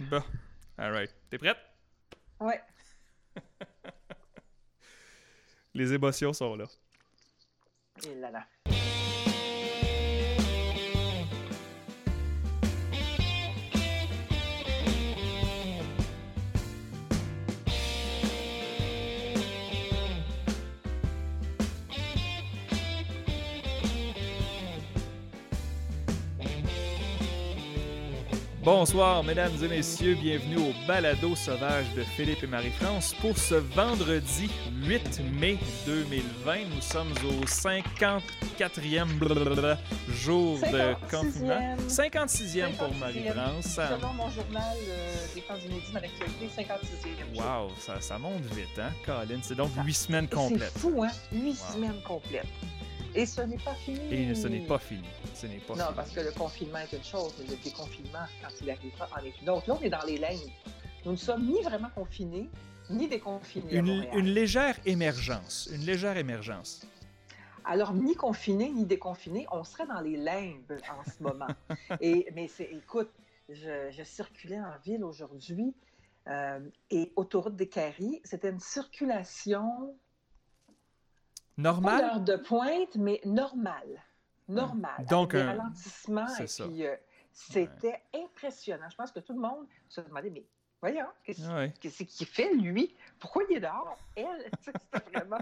Bon, alright. T'es prête? Ouais. Les émotions sont là. Et là là. Bonsoir, mesdames et messieurs, bienvenue au Balado Sauvage de Philippe et Marie-France. Pour ce vendredi 8 mai 2020, nous sommes au 54e blablabla jour de 56e. confinement. 56e pour 56e. Marie-France. Selon mon journal euh, des temps dans l'actualité, 56e. jour. Wow, ça, ça monte vite, hein, Colin? C'est donc huit semaines C'est complètes. fou, hein? Huit Wow. semaines complètes. Et ce n'est pas fini. Et ce n'est pas fini. Ce n'est pas Non, fini. parce que le confinement est une chose, mais le déconfinement, quand il arrivera, en est une autre. Là, on est dans les lignes. Nous ne sommes ni vraiment confinés, ni déconfinés. Une, légère émergence. Une légère émergence. Alors, ni confiné, ni déconfiné, on serait dans les limbes en ce moment. et, mais c'est, écoute, je, je circulais en ville aujourd'hui euh, et autoroute des Caries, c'était une circulation, pas Normal? l'heure de pointe, mais normale. Normale. Donc, un- ralentissements. c'est Et ça. puis, euh, c'était impressionnant. Je pense que tout le monde se demandait, mais voyons, qu'est-ce Ouais. qu'est-ce qu'il fait, lui? Pourquoi il est dehors? Elle, c'était vraiment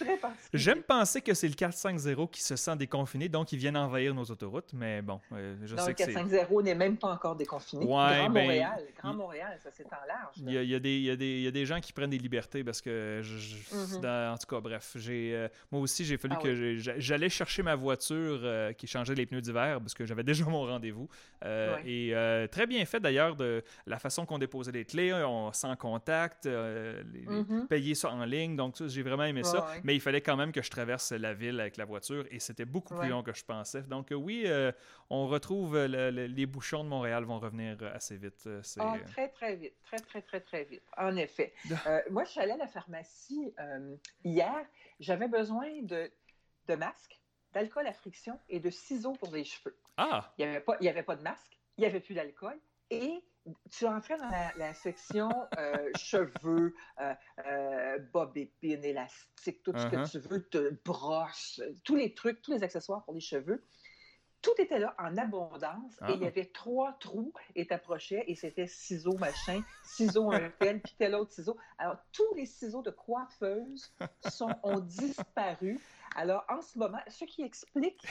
très particulier. J'aime penser que c'est le 450 qui se sent déconfiné, donc ils viennent envahir nos autoroutes, mais bon, euh, je Non, sais le que c'est... 450 n'est même pas encore déconfiné. Ouais, Grand ben, Montréal, Grand Montréal, ça s'étend large. Il y, y a des, il y a des- il y a des gens qui prennent des libertés parce que, je- je- Mhm. dans- en tout cas, bref, j'ai, euh, moi aussi, j'ai fallu Ah que oui. j'allais chercher ma voiture euh, qui changeait les pneus d'hiver parce que j'avais déjà mon rendez-vous. Ouais. Et très bien fait d'ailleurs de la façon qu'on déposait les clés, on, sans contact, euh, les- Mhm. payer ça en ligne. Donc, j'ai vraiment aimé ça. Ouais. Mais il fallait quand même que je traverse la ville avec la voiture et c'était beaucoup plus long que je pensais. Donc, euh, oui, euh, on retrouve le- le- les bouchons de Montréal vont revenir assez vite. Ah, très, très vite. Très, très, très, très vite. En effet. Moi, je suis allée à la pharmacie hier. J'avais besoin de, de masques, d'alcool à friction et de ciseaux pour les cheveux. Ah! Il n'y avait, pas- il y avait pas de masque, il n'y avait plus d'alcool. Et tu entrais dans la, la section euh, cheveux, euh, euh, bob épines, élastique, tout ce Uh-huh. que tu veux, te tous les trucs, tous les accessoires pour les cheveux. Tout était là en abondance Ah. et il y avait trois trous et t'approchais et c'était ciseaux machin, ciseaux un tel, puis tel autre ciseau. Alors tous les ciseaux de coiffeuse sont, ont disparu. Alors en ce moment, ce qui explique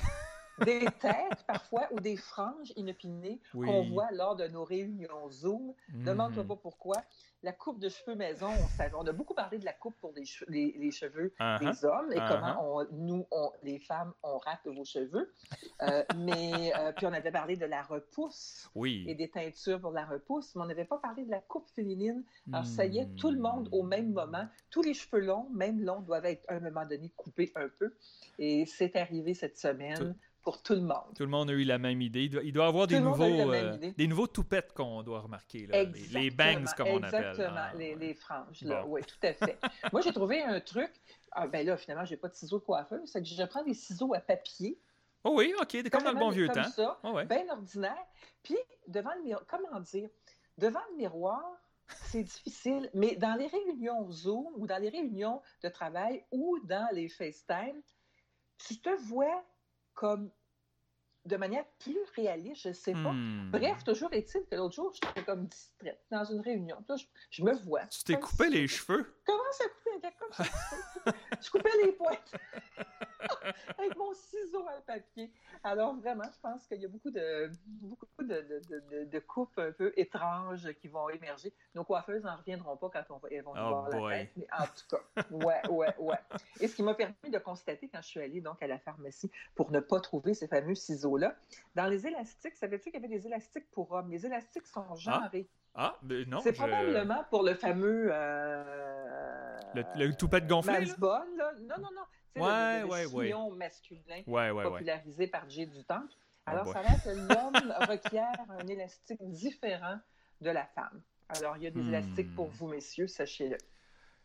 des têtes parfois ou des franges inopinées Oui. qu'on voit lors de nos réunions Zoom. Demande-toi Mhm. pas pourquoi. La coupe de cheveux maison, on, a beaucoup parlé de la coupe pour les, che- les- les cheveux Uh-huh. des hommes et Uh-huh. comment on- nous, on- les femmes, on rate vos cheveux. Euh, mais euh, puis on avait parlé de la repousse et des teintures pour la repousse, mais on n'avait pas parlé de la coupe féminine. Alors ça y est, tout le monde au même moment, tous les cheveux longs, même longs, doivent être à un moment donné coupés un peu. Et c'est arrivé cette semaine Tout- pour tout le monde. Tout le monde a eu la même idée. Il doit, il doit avoir des Tout nouveaux, euh, des nouveaux toupettes qu'on doit remarquer. Là. Les, les bangs, comme on appelle. Exactement, Ah, les, franges, là. Bon. Oui, tout à fait. Moi, j'ai trouvé un truc. Ah, ben là, finalement, j'ai pas de ciseaux de coiffeuse. C'est que je prends des ciseaux à papier. Oh oui, OK, comme dans le bon vieux comme temps. ça, Ah ouais. bien ordinaire. Puis, devant le miroir, comment dire, devant le miroir, c'est difficile, mais dans les réunions Zoom ou dans les réunions de travail ou dans les FaceTime, tu te vois comme de manière plus réaliste, je sais pas. Hmm. Bref, toujours est-il que l'autre jour, j'étais comme distraite dans une réunion. Là, je, je me vois. Tu t'es coupé si- les cheveux? Comment ça coupait un gars comme ça? je coupais les pointes avec mon ciseau à papier. Alors vraiment, je pense qu'il y a beaucoup de beaucoup de, de, de- coupes un peu étranges qui vont émerger. Nos coiffeuses n'en reviendront pas quand on va, elles vont nous Oh voir boy. la tête. Mais en tout cas, ouais, ouais, ouais. Et ce qui m'a permis de constater quand je suis allée donc à la pharmacie pour ne pas trouver ces fameux ciseaux-là, dans les élastiques, savais-tu qu'il y avait des élastiques pour hommes? Les élastiques sont genrés. Ah, ben non. C'est je- probablement pour le fameux. Euh... Le, le toupette gonflé? là? Là. Non, non, non. Ouais, le, le, ouais, sillon masculin Ouais, ouais. popularisé par J. du Temple. Oh Alors, boy. ça l'air que l'homme requiert un élastique différent de la femme. Alors, il y a des Hmm. élastiques pour vous, messieurs, sachez-le.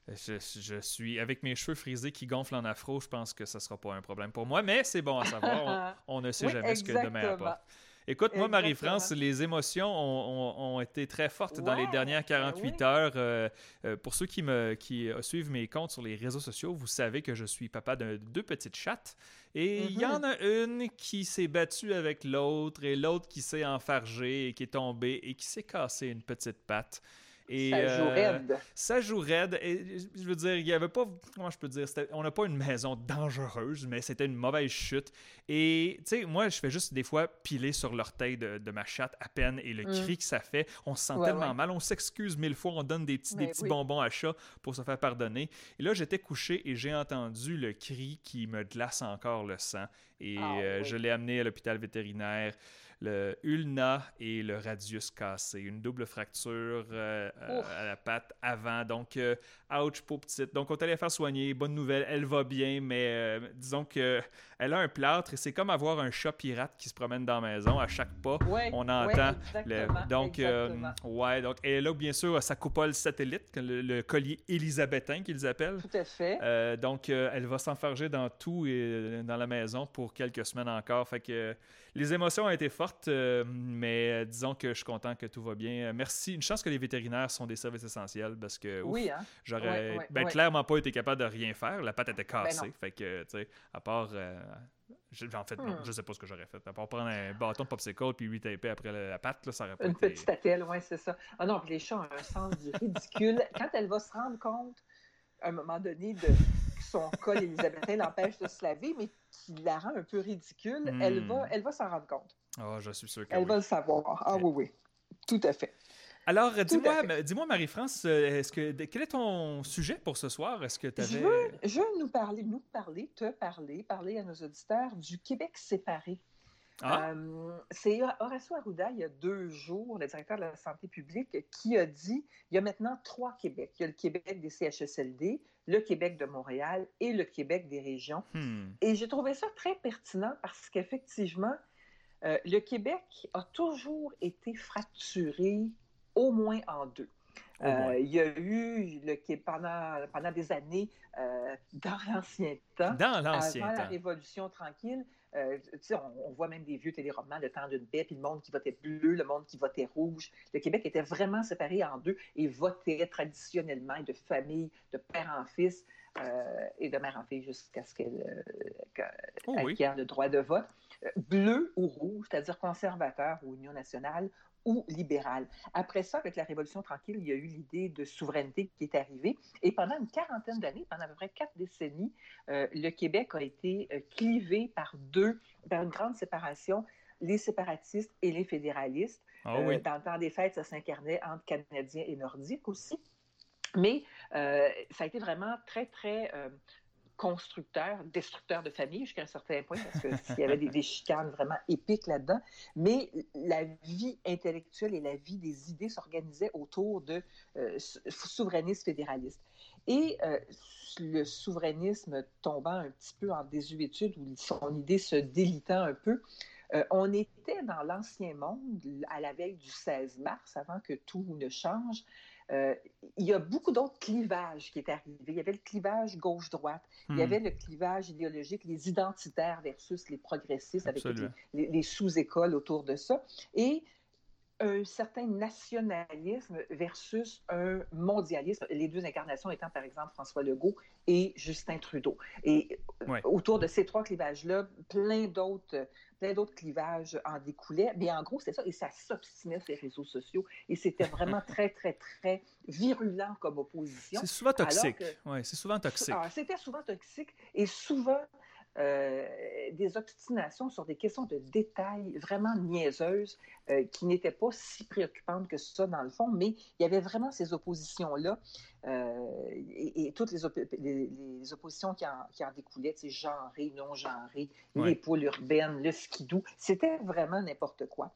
Je, je suis avec mes cheveux frisés qui gonflent en afro, je pense que ça sera pas un problème pour moi, mais c'est bon à savoir. On, on ne sait Oui, jamais ce que demain apporte. Écoute, moi, Marie-France, les émotions ont, été très fortes dans les dernières 48 ben heures. Euh, euh, pour ceux qui, me, qui suivent mes comptes sur les réseaux sociaux, vous savez que je suis papa de deux petites chattes. Et il y en Mm-hmm. a une qui s'est battue avec l'autre et l'autre qui s'est enfargée et qui est tombée et qui s'est cassée une petite patte. Et, ça joue euh, raide. Ça joue raide. Et je veux dire, il n'y avait pas. Comment je peux dire On n'a pas une maison dangereuse, mais c'était une mauvaise chute. Et, tu sais, moi, je fais juste des fois piler sur l'orteil de, de, ma chatte à peine et le Mm. cri que ça fait. On se sent Ouais, tellement ouais. mal. On s'excuse mille fois. On donne des petits, des petits oui. bonbons à chat pour se faire pardonner. Et là, j'étais couché et j'ai entendu le cri qui me glace encore le sang. Et Ah, euh, oui. je l'ai amené à l'hôpital vétérinaire le ulna et le radius cassé, une double fracture euh, euh, à la patte avant. Donc, euh, ouch, pauvre petite. Donc, on est allé la faire soigner. Bonne nouvelle, elle va bien, mais euh, disons que elle a un plâtre et c'est comme avoir un chat pirate qui se promène dans la maison. À chaque pas, Ouais, on ouais, entend le- exactement, donc, euh, ouais, donc, et là, bien sûr, sa coupole satellite, le, le collier élisabétain qu'ils appellent. Tout à fait. Donc, elle va s'enfarger dans tout et dans la maison pour quelques semaines encore. Fait que les émotions ont été fortes, euh, mais euh, disons que je suis content que tout va bien. Euh, merci. Une chance que les vétérinaires sont des services essentiels parce que ouf, oui, hein? j'aurais Ouais, ouais, ben, ouais. clairement pas été capable de rien faire. La patte était cassée. non. fait que, tu sais, à part. euh, en fait, non, Hmm. je sais pas ce que j'aurais fait. À part prendre un bâton de popsicle puis lui taper après la, la patte, là, ça aurait pas Une été. petite attelle, oui, c'est ça. Ah non, puis les chats ont un sens du ridicule. Quand elle va se rendre compte, à un moment donné, de, son col élisabétain l'empêche de se laver, mais qui la rend un peu ridicule, Hmm. elle va, elle va s'en rendre compte. Ah, je suis sûr que Elle oui. va le savoir. Ah oui, oui. Tout à fait. Alors, dis-moi, dis-moi, Marie-France, euh, est-ce que quel est ton sujet pour ce soir? Est-ce que tu Je avais veux, je veux nous parler, nous parler, te parler, parler à nos auditeurs du Québec séparé. Ah, Euh, c'est Horacio Arruda, il y a deux jours, le directeur de la santé publique, qui a dit il y a maintenant trois Québec. Il y a le Québec des CHSLD, le Québec de Montréal et le Québec des régions. hmm. Et j'ai trouvé ça très pertinent parce qu'effectivement, euh, le Québec a toujours été fracturé au moins en deux. Moins. Euh, il y a eu le, pendant, pendant des années, euh, dans l'ancien temps, Dans l'ancien avant la. Révolution tranquille, euh, on, on voit même des vieux téléromans, le temps d'une paix, puis le monde qui votait bleu, le monde qui votait rouge. Le Québec était vraiment séparé en deux et votait traditionnellement de famille, de père en fils euh, et de mère en fille jusqu'à ce qu'elle euh, Oh oui. acquiert le droit de vote. Euh, bleu ou rouge, c'est-à-dire conservateur ou Union nationale ou libéral. Après ça, avec la Révolution tranquille, il y a eu l'idée de souveraineté qui est arrivée. Et pendant une quarantaine d'années, pendant à peu près quatre décennies, euh, le Québec a été euh, clivé par deux, par une grande séparation, les séparatistes et les fédéralistes. Ah Euh, dans le temps des fêtes, ça s'incarnait entre Canadiens et Nordiques aussi. Mais euh, ça a été vraiment très, très euh, constructeur, destructeur de famille jusqu'à un certain point, parce que s'il y avait des, chicanes vraiment épiques là-dedans. Mais la vie intellectuelle et la vie des idées s'organisaient autour de euh, sou- souverainistes fédéralistes. Et euh, le souverainisme tombant un petit peu en désuétude, ou son idée se délitant un peu, euh, on était dans l'ancien monde à la veille du 16 mars, avant que tout ne change. Euh, il y a beaucoup d'autres clivages qui étaient arrivés. Il y avait le clivage gauche-droite, il y Hmm. avait le clivage idéologique, les identitaires versus les progressistes, avec les- les sous-écoles autour de ça, et un certain nationalisme versus un mondialisme, les deux incarnations étant par exemple François Legault et Justin Trudeau. Et Ouais. autour de ces trois clivages-là, plein d'autres plein d'autres clivages en découlaient, mais en gros, c'est ça, et ça s'obstinait sur les réseaux sociaux, et c'était vraiment très, très, très virulent comme opposition. C'est souvent toxique. que- Ouais, c'est souvent toxique. Alors, C'était souvent toxique et souvent euh, des obstinations sur des questions de détails vraiment niaiseuses euh, qui n'étaient pas si préoccupantes que ça dans le fond, mais il y avait vraiment ces oppositions-là euh, et, et toutes les, op- les- les oppositions qui en, qui en découlaient, tu sais, genrées, non genrées, Ouais. les poules urbaines, le skidoo, c'était vraiment n'importe quoi.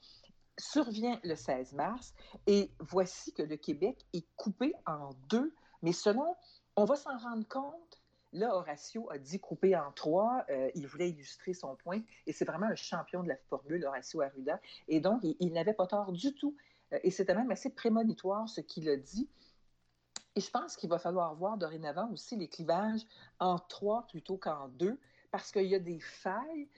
Survient le 16 mars et voici que le Québec est coupé en deux, mais selon, on va s'en rendre compte Là, Horacio a dit couper en trois. Euh, il voulait illustrer son point. Et c'est vraiment un champion de la formule, Horacio Arruda. Et donc, il, n'avait pas tort du tout. Euh, et c'était même assez prémonitoire ce qu'il a dit. Et je pense qu'il va falloir voir dorénavant aussi les clivages en trois plutôt qu'en deux, parce qu'il y a des failles.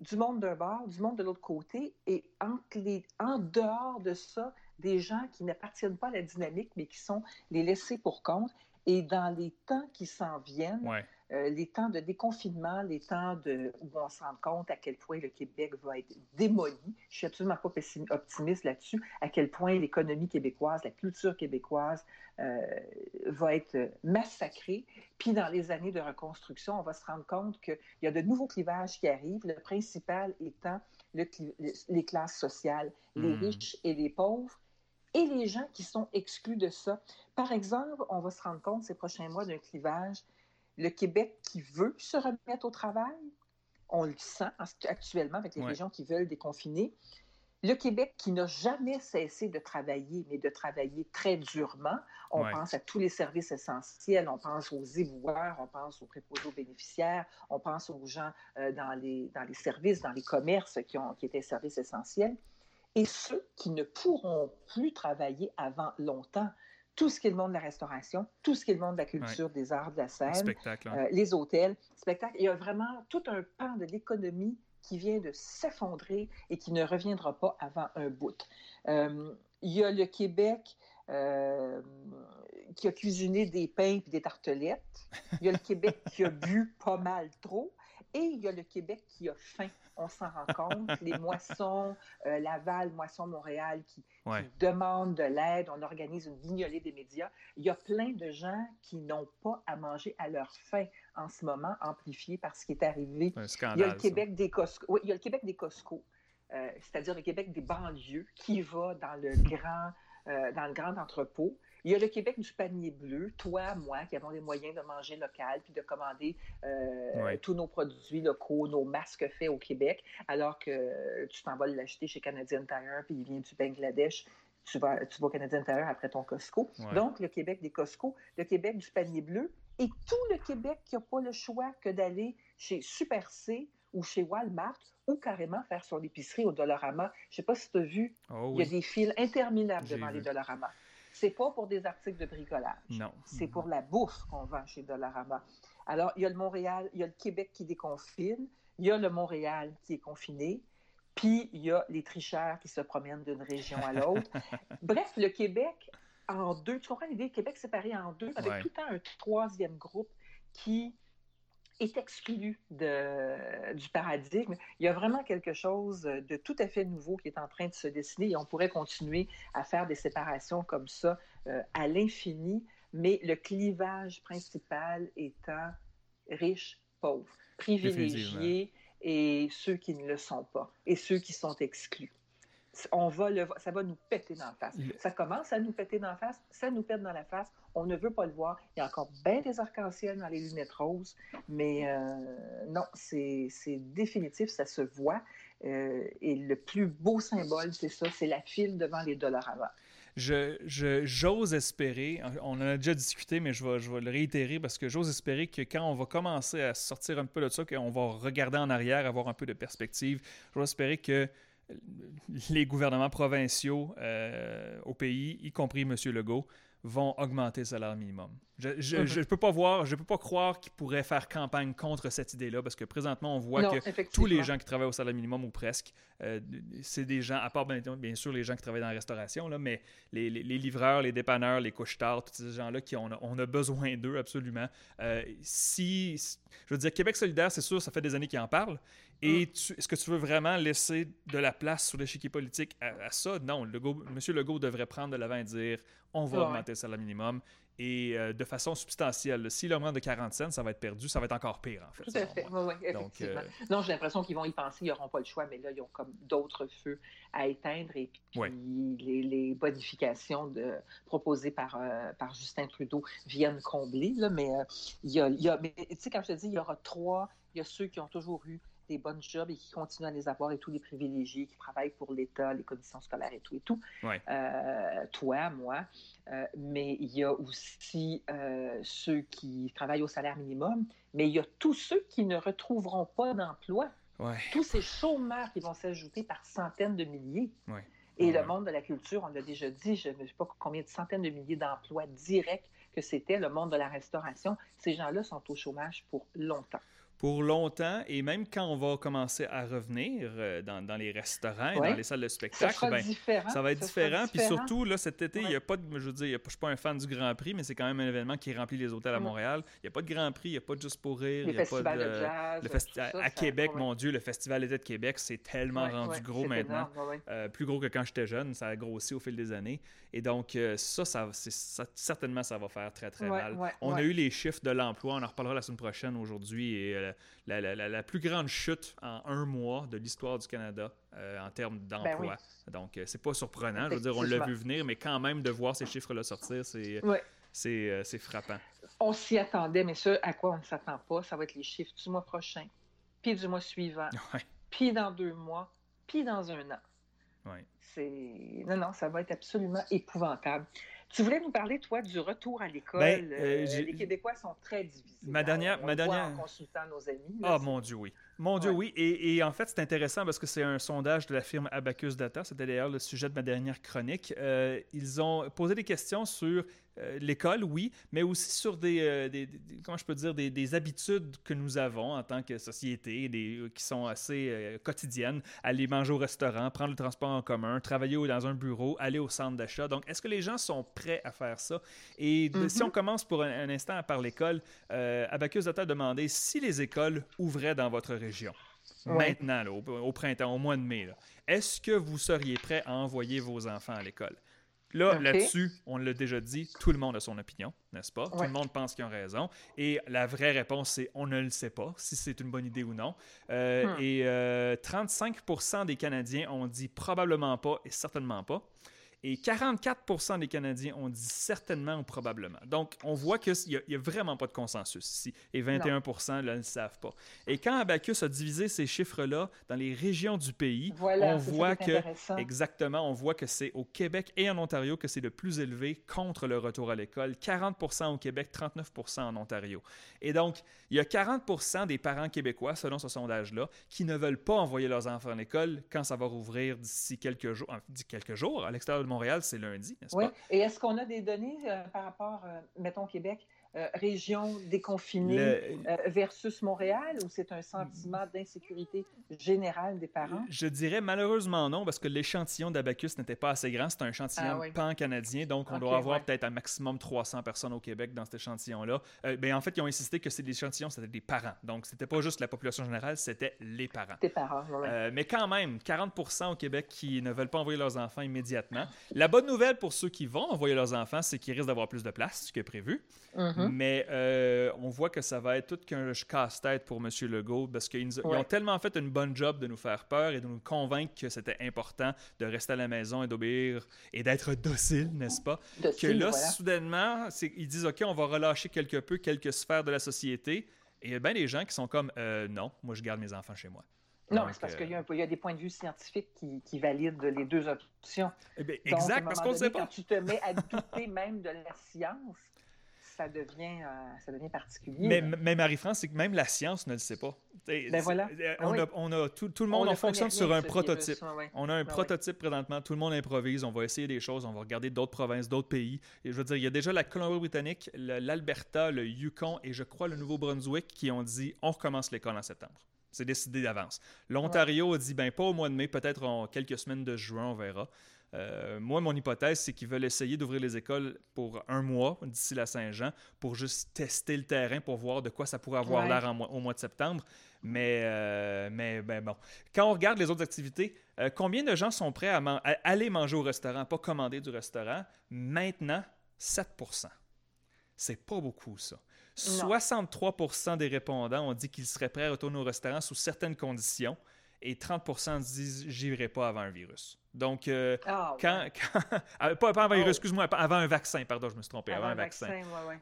du monde d'un bord, du monde de l'autre côté, et en dehors de ça, des gens qui n'appartiennent pas à la dynamique, mais qui sont les laissés pour compte. Et dans les temps qui s'en viennent, euh, les temps de déconfinement, les temps de, où on se rend compte à quel point le Québec va être démoli, je suis absolument pas optimiste là-dessus, à quel point l'économie québécoise, la culture québécoise euh, va être massacrée. Puis dans les années de reconstruction, on va se rendre compte qu'il y a de nouveaux clivages qui arrivent, le principal étant les classes sociales, les hmm. riches et les pauvres et les gens qui sont exclus de ça. Par exemple, on va se rendre compte ces prochains mois d'un clivage. Le Québec qui veut se remettre au travail, on le sent actuellement avec les régions qui veulent déconfiner. Le Québec qui n'a jamais cessé de travailler, mais de travailler très durement. On pense à tous les services essentiels, on pense aux éboueurs, on pense aux préposés aux bénéficiaires, on pense aux gens euh, dans, les, dans les services, dans les commerces qui, ont, qui étaient services essentiels et ceux qui ne pourront plus travailler avant longtemps. Tout ce qui est le monde de la restauration, tout ce qui est le monde de la culture, des arts, de la scène, hein. euh, les hôtels, spectacles. Il y a vraiment tout un pan de l'économie qui vient de s'effondrer et qui ne reviendra pas avant un bout. Euh, il y a le Québec euh, qui a cuisiné des pains et des tartelettes. Il y a le Québec qui a bu pas mal trop. Et il y a le Québec qui a faim, on s'en rend compte. Les moissons, euh, Laval, Moisson Montréal qui, demandent de l'aide. On organise une vignolée des médias. Il y a plein de gens qui n'ont pas à manger à leur faim en ce moment, amplifié par ce qui est arrivé. il y a le Québec des Costco. Oui, il y a le Québec des Costco. Euh, c'est-à-dire le Québec des banlieues, qui va dans le grand, euh, dans le grand entrepôt. Il y a le Québec du panier bleu, toi, moi, qui avons les moyens de manger local puis de commander euh, tous nos produits locaux, nos masques faits au Québec, alors que tu t'en vas l'acheter chez Canadian Tire puis il vient du Bangladesh. Tu vas, tu vas au Canadian Tire après ton Costco. Donc, le Québec des Costco, le Québec du panier bleu et tout le Québec qui n'a pas le choix que d'aller chez Super C ou chez Walmart ou carrément faire son épicerie au Dollarama. Je ne sais pas si tu as vu, oh il y a des files interminables devant les Dollarama. C'est pas pour des articles de bricolage. Non. C'est pour la bouffe qu'on vend chez Dollarama. Alors, il y a le Montréal, il y a le Québec qui déconfine, il y a le Montréal qui est confiné, puis il y a les tricheurs qui se promènent d'une région à l'autre. Bref, le Québec en deux, tu comprends l'idée? Québec séparé en deux, avec tout le temps un troisième groupe qui est exclu de, du paradigme. Il y a vraiment quelque chose de tout à fait nouveau qui est en train de se dessiner et on pourrait continuer à faire des séparations comme ça euh, à l'infini, mais le clivage principal étant riche, pauvre, privilégié et ceux qui ne le sont pas et ceux qui sont exclus on va le, ça va nous péter dans la face. Ça commence à nous péter dans la face, ça nous pète dans la face, on ne veut pas le voir. Il y a encore bien des arcs-en-ciel dans les lunettes roses, mais euh, non, c'est définitif, ça se voit. Euh, et le plus beau symbole, c'est ça, c'est la file devant les dollars avant. Je, j'ose espérer, on en a déjà discuté, mais je vais, je vais le réitérer parce que j'ose espérer que quand on va commencer à sortir un peu de ça, qu'on va regarder en arrière, avoir un peu de perspective, j'ose espérer que les gouvernements provinciaux euh, au pays, y compris M. Legault, vont augmenter le salaire minimum. Je ne mhm. peux pas voir, je peux pas croire qu'ils pourraient faire campagne contre cette idée-là parce que présentement, on voit que tous les gens qui travaillent au salaire minimum ou presque, euh, c'est des gens, à part bien, sûr les gens qui travaillent dans la restauration, là, mais les, livreurs, les dépanneurs, les couches-tard, tous ces gens-là, qui on a, on a besoin d'eux absolument. Euh, si, je veux dire, Québec solidaire, c'est sûr, ça fait des années qu'ils en parlent. Et mm. est-ce que tu veux vraiment laisser de la place sur l'échiquier politique à, ça? Non, Legault, M. Legault devrait prendre de l'avant et dire on va augmenter le salaire minimum et euh, de façon substantielle. S'il augmente de 40 cents, ça va être perdu, ça va être encore pire, en fait. Tout à fait, oui, effectivement. Euh, non, j'ai l'impression qu'ils vont y penser, ils n'auront pas le choix, mais là, ils ont comme d'autres feux à éteindre et puis les, bonifications de, proposées par, euh, par Justin Trudeau viennent combler, là, mais il y a, y a tu sais, quand je te dis, il y aura trois, il y a ceux qui ont toujours eu des bonnes jobs et qui continuent à les avoir et tous les privilégiés qui travaillent pour l'État, les commissions scolaires et tout et tout. Euh, toi, moi. Euh, mais il y a aussi euh, ceux qui travaillent au salaire minimum, mais il y a tous ceux qui ne retrouveront pas d'emploi. Tous ces chômeurs qui vont s'ajouter par centaines de milliers. Et le monde de la culture, on l'a déjà dit, je ne sais pas combien de centaines de milliers d'emplois directs que c'était le monde de la restauration. Ces gens-là sont au chômage pour longtemps pour longtemps, et même quand on va commencer à revenir euh, dans, dans, les restaurants et dans les salles de spectacle, ça, ben, ça va être différent. Puis surtout, là, cet été, il y a pas de, je veux dire, je suis pas un fan du Grand Prix, mais c'est quand même un événement qui remplit les hôtels à Montréal. Il n'y a pas de Grand Prix, il n'y a pas de Juste pour rire, il n'y a pas de... de jazz, le festi... à, Québec, mon Dieu, le Festival d'été de Québec, c'est tellement rendu gros maintenant. Euh, plus gros que quand j'étais jeune, ça a grossi au fil des années. Et donc, euh, ça, ça, ça, certainement, ça va faire très, très mal. on a eu les chiffres de l'emploi, on en reparlera la semaine prochaine aujourd'hui, et la, la, la, plus grande chute en un mois de l'histoire du Canada euh, en termes ben d'emploi. Donc, euh, c'est pas surprenant. Je veux dire, on l'a vu venir, mais quand même, de voir ces chiffres-là sortir, c'est euh, c'est frappant. On s'y attendait, mais ce à quoi on ne s'attend pas, ça va être les chiffres du mois prochain, puis du mois suivant, puis dans deux mois, puis dans un an. C'est Non, non, ça va être absolument épouvantable. Tu voulais nous parler, toi, du retour à l'école. Ben, euh, euh, les Québécois sont très divisés. Ma dernière. ma dernière... en consultant nos amis. Ah, mon Dieu, oui. Mon Dieu, oui. Et, et, en fait, c'est intéressant parce que c'est un sondage de la firme Abacus Data. C'était d'ailleurs le sujet de ma dernière chronique. Euh, ils ont posé des questions sur euh, l'école, oui, mais aussi sur des, euh, comment je peux dire, des, habitudes que nous avons en tant que société, des, qui sont assez quotidiennes. Aller manger au restaurant, prendre le transport en commun, travailler dans un bureau, aller au centre d'achat. Donc, est-ce que les gens sont prêts à faire ça? Et si on mm-hmm. commence pour un, instant par l'école, Abacus Data a demandé si les écoles ouvraient dans votre région maintenant, au, printemps, au mois de mai, est-ce que vous seriez prêt à envoyer vos enfants à l'école? Là, là-dessus, on l'a déjà dit, tout le monde a son opinion, n'est-ce pas? Tout le monde pense qu'ils ont raison. Et la vraie réponse, c'est on ne le sait pas, si c'est une bonne idée ou non. Euh, hmm. Et 35% euh, des Canadiens ont dit probablement pas et certainement pas. Et 44% des Canadiens ont dit certainement ou probablement. Donc, on voit qu'il n'y a, vraiment pas de consensus ici. Et 21 là, ne savent pas. Et quand Abacus a divisé ces chiffres-là dans les régions du pays, on voit que, exactement, on voit que c'est au Québec et en Ontario que c'est le plus élevé contre le retour à l'école. 40% au Québec, 39% en Ontario. Et donc, il y a 40% des parents québécois, selon ce sondage-là, qui ne veulent pas envoyer leurs enfants à l'école quand ça va rouvrir d'ici quelques jours, d'ici quelques jours à l'extérieur Montréal, c'est lundi, n'est-ce oui. Et est-ce qu'on a des données euh, par rapport, euh, mettons, Québec, euh, région déconfinée euh, versus Montréal ou c'est un sentiment d'insécurité générale des parents? Je dirais malheureusement non, parce que l'échantillon d'Abacus n'était pas assez grand. C'est un échantillon ah pan-canadien, donc on doit avoir peut-être un maximum 300 personnes au Québec dans cet échantillon-là. Euh, ben, en fait, ils ont insisté que c'est l'échantillon, c'était des parents. Donc, c'était pas juste la population générale, c'était les parents. Des parents, oui. mais quand même, 40 au Québec qui ne veulent pas envoyer leurs enfants immédiatement. La bonne nouvelle pour ceux qui vont envoyer leurs enfants, c'est qu'ils risquent d'avoir plus de place, ce qui est prévu. Mm-hmm. Mais euh, on voit que ça va être tout qu'un casse-tête pour M. Legault parce qu'ils ont tellement fait une bonne job de nous faire peur et de nous convaincre que c'était important de rester à la maison et d'obéir et d'être docile, n'est-ce pas? que là, soudainement, ils disent OK, on va relâcher quelque peu quelques sphères de la société. Et il y a bien des gens qui sont comme euh, non, moi je garde mes enfants chez moi. Non, c'est parce qu'il y, a des points de vue scientifiques qui, valident les deux options. Eh exact, parce qu'on ne sait pas. Quand tu te mets à douter même de la science, ça devient, euh, ça devient particulier. Mais, mais Marie-France, c'est que même la science ne le sait pas. Ben voilà. Euh, on, ah a, on, a, tout, tout le monde, on, fonctionne sur un prototype. On a un prototype présentement, tout le monde improvise, on va essayer des choses, on va regarder d'autres provinces, d'autres pays. Et je veux dire, il y a déjà la Colombie-Britannique, l'Alberta, le Yukon et je crois le Nouveau-Brunswick qui ont dit on recommence l'école en septembre. C'est décidé d'avance. L'Ontario a dit ben pas au mois de mai, peut-être en quelques semaines de juin, on verra. Euh, moi, mon hypothèse, c'est qu'ils veulent essayer d'ouvrir les écoles pour un mois d'ici la Saint-Jean pour juste tester le terrain pour voir de quoi ça pourrait avoir l'air au mois de septembre. Mais, euh, mais ben bon. Quand on regarde les autres activités, euh, combien de gens sont prêts à, aller manger au restaurant, pas commander du restaurant? Maintenant, 7% C'est pas beaucoup, ça. 63% des répondants ont dit qu'ils seraient prêts à retourner au restaurant sous certaines conditions et 30% disent j'irai pas avant un virus. Donc, euh, ah, quand, ah, pas, avant un virus, oh. excuse-moi, avant un vaccin, pardon, je me suis trompé, avant, un vaccin.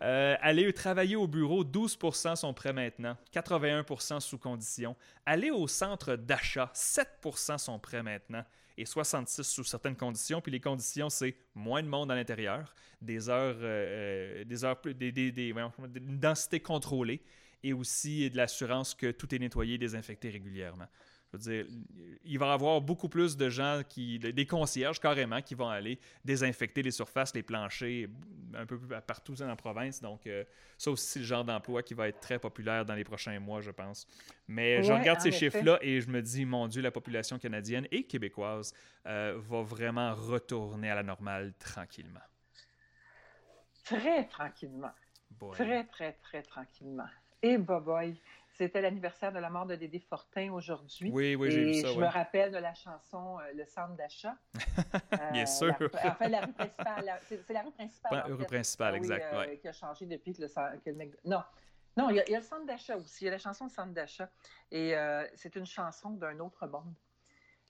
Euh, aller travailler au bureau, 12% sont prêts maintenant, 81% sous condition. Aller au centre d'achat, 7% sont prêts maintenant et 66 sous certaines conditions. Puis les conditions, c'est moins de monde à l'intérieur, des heures, euh, des heures, des, des, des, une densité contrôlée et aussi de l'assurance que tout est nettoyé et désinfecté régulièrement dire, il va y avoir beaucoup plus de gens, qui, des concierges carrément, qui vont aller désinfecter les surfaces, les planchers, un peu partout dans la province. Donc, ça aussi, c'est le genre d'emploi qui va être très populaire dans les prochains mois, je pense. Mais je regarde ces chiffres-là et je me dis, mon Dieu, la population canadienne et québécoise va vraiment retourner à la normale tranquillement. Très tranquillement. Très, très, très tranquillement. Et boy, c'était l'anniversaire de la mort de Dédé Fortin aujourd'hui. Oui, oui, j'ai vu ça. Je me rappelle de la chanson euh, Le centre d'achat. Bien euh, sûr. La, en fait, la rue principale. C'est la rue principale. La rue principale, oui, exact. Euh, qui a changé depuis que le, que le mec. Non. Non, il y, a, il y, a, le centre d'achat aussi. Il y a la chanson Le centre d'achat. Et c'est une chanson d'un autre monde.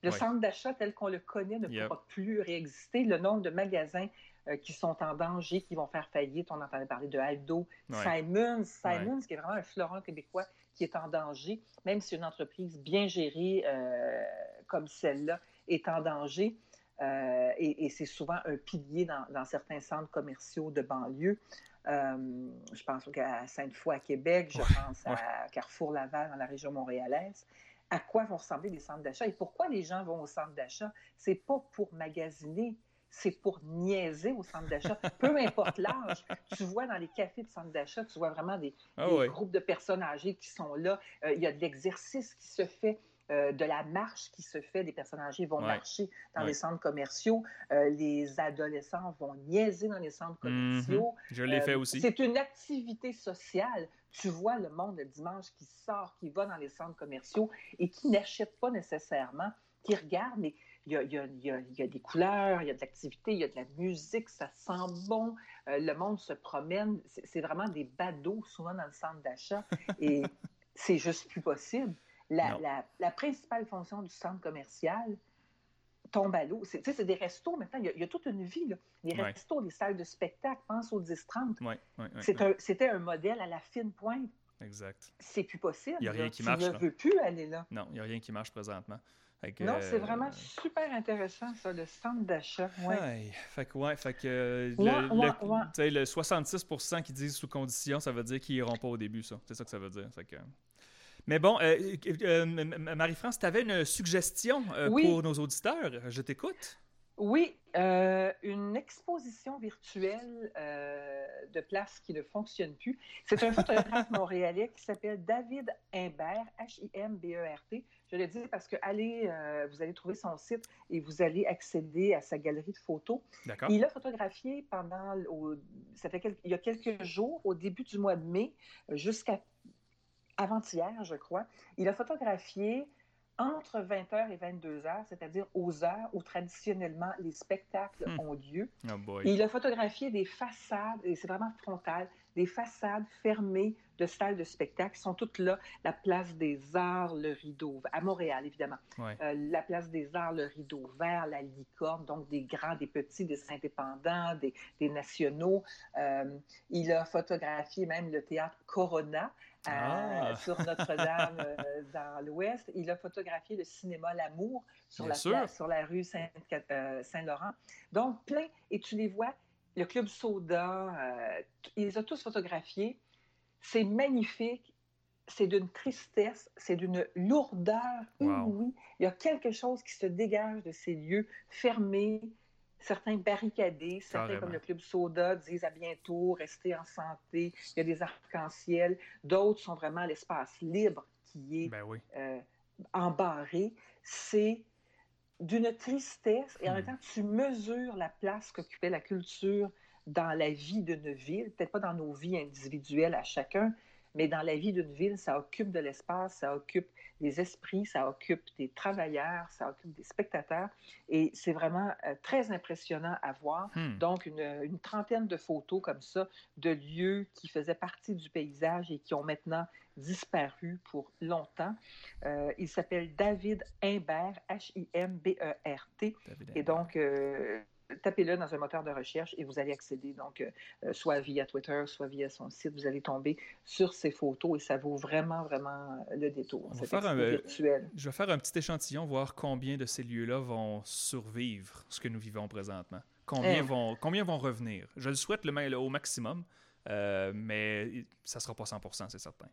Le centre d'achat tel qu'on le connaît ne pourra plus réexister. Le nombre de magasins euh, qui sont en danger, qui vont faire faillite. On entendait parler de Aldo, Simons, Simons, qui est vraiment un florent québécois qui est en danger, même si une entreprise bien gérée euh, comme celle-là est en danger. Euh, et, c'est souvent un pilier dans, certains centres commerciaux de banlieue. je pense à Sainte-Foy à Québec, je pense à Carrefour-Laval dans la région montréalaise. À quoi vont ressembler les centres d'achat et pourquoi les gens vont au centre d'achat? C'est pas pour magasiner, c'est pour niaiser au centre d'achat. Peu importe l'âge, tu vois dans les cafés de centre d'achat, tu vois vraiment des, ah groupes de personnes âgées qui sont là. Euh, il y a de l'exercice qui se fait. Euh, de la marche qui se fait, des personnes âgées vont marcher dans les centres commerciaux, euh, les adolescents vont niaiser dans les centres mhm. commerciaux. Je l'ai fait aussi. C'est une activité sociale. Tu vois le monde le dimanche qui sort, qui va dans les centres commerciaux et qui n'achète pas nécessairement, qui regarde, mais il y, a, des couleurs, il y a de l'activité, il y a de la musique, ça sent bon, euh, le monde se promène. C'est vraiment des badauds souvent dans le centre d'achat et c'est juste plus possible. La, principale fonction du centre commercial tombe à l'eau. C'est des restos maintenant, il y, a, toute une vie. Là. Les restos, les salles de spectacle, pense aux 10-30. C'était un modèle à la fine pointe. Exact. C'est plus possible. Il n'y a rien qui marche. Tu ne veux plus aller là. Non, il n'y a rien qui marche présentement non, c'est vraiment super intéressant, ça, le centre d'achat. Ouais. Fait que, ouais, fait que le, le, 66 qui disent sous condition, ça veut dire qu'ils n'iront pas au début, ça. C'est ça que ça veut dire. Que... Mais bon, euh, euh, Marie-France, tu avais une suggestion euh, pour nos auditeurs? Je t'écoute. Oui, euh, une exposition virtuelle euh, de place qui ne fonctionne plus. C'est un photographe montréalais qui s'appelle David Imbert, H-I-M-B-E-R-T. Je le dis parce que allez, euh, vous allez trouver son site et vous allez accéder à sa galerie de photos. Il a photographié pendant, ça fait il y a quelques jours, au début du mois de mai, jusqu'à avant-hier, je crois. Il a photographié entre 20h et 22h, c'est-à-dire aux heures où traditionnellement les spectacles hmm. ont lieu. Oh il a photographié des façades, et c'est vraiment frontal, des façades fermées de salles de spectacle qui sont toutes là. La place des Arts, le rideau, à Montréal évidemment. Euh, la place des Arts, le rideau vert, la licorne, donc des grands, des petits, des indépendants, des, des nationaux. Euh, il a photographié même le théâtre Corona ah! sur Notre-Dame euh, dans l'Ouest. Il a photographié le cinéma L'Amour sur, la, sur la rue euh, Saint-Laurent. Donc, plein. Et tu les vois, le Club Soda, euh, ils les ont tous photographiés. C'est magnifique. C'est d'une tristesse, c'est d'une lourdeur Oui, Il y a quelque chose qui se dégage de ces lieux fermés, certains barricadés, certains comme le Club Soda disent à bientôt, restez en santé, il y a des arcs-en-ciel, d'autres sont vraiment l'espace libre qui est ben euh, embarré. C'est d'une tristesse et en même hmm. temps, tu mesures la place qu'occupait la culture dans la vie d'une ville, peut-être pas dans nos vies individuelles à chacun, mais dans la vie d'une ville, ça occupe de l'espace, ça occupe des esprits, ça occupe des travailleurs, ça occupe des spectateurs. Et c'est vraiment euh, très impressionnant à voir. Hmm. Donc, une, trentaine de photos comme ça de lieux qui faisaient partie du paysage et qui ont maintenant disparu pour longtemps. Euh, il s'appelle David Imbert, H-I-M-B-E-R-T. Et donc, euh, tapez-le dans un moteur de recherche et vous allez accéder, donc, euh, soit via Twitter, soit via son site, vous allez tomber sur ces photos et ça vaut vraiment, vraiment le détour. On faire un, euh, je vais faire un petit échantillon, voir combien de ces lieux-là vont survivre ce que nous vivons présentement. Combien, hein? vont, combien vont revenir? Je le souhaite le, au maximum, euh, mais ça ne sera pas 100%, c'est certain.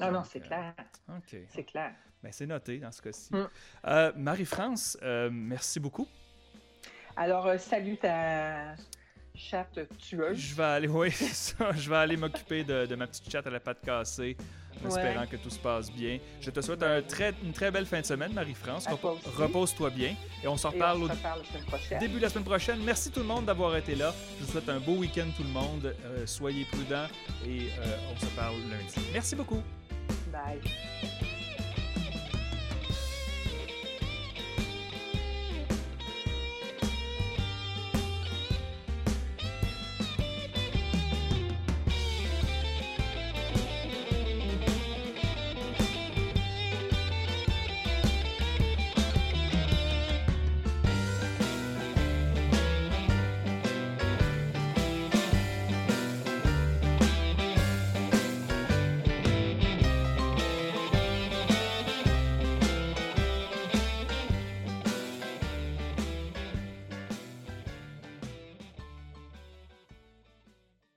Non, non, c'est clair. C'est clair. Ben, c'est noté dans ce cas-ci. Mm. Marie-France, merci beaucoup. Alors, euh, salut ta. chatte tueuse. Je vais aller, oui, ça. Je vais aller m'occuper de, de, ma petite chatte à la patte cassée, en espérant que tout se passe bien. Je te souhaite un très, une très belle fin de semaine, Marie-France. Repose-toi bien. Et on s'en reparle, au début de la semaine prochaine. Merci tout le monde d'avoir été là. Je vous souhaite un beau week-end, tout le monde. Euh, soyez prudents et euh, on se parle lundi. Merci beaucoup. Bye.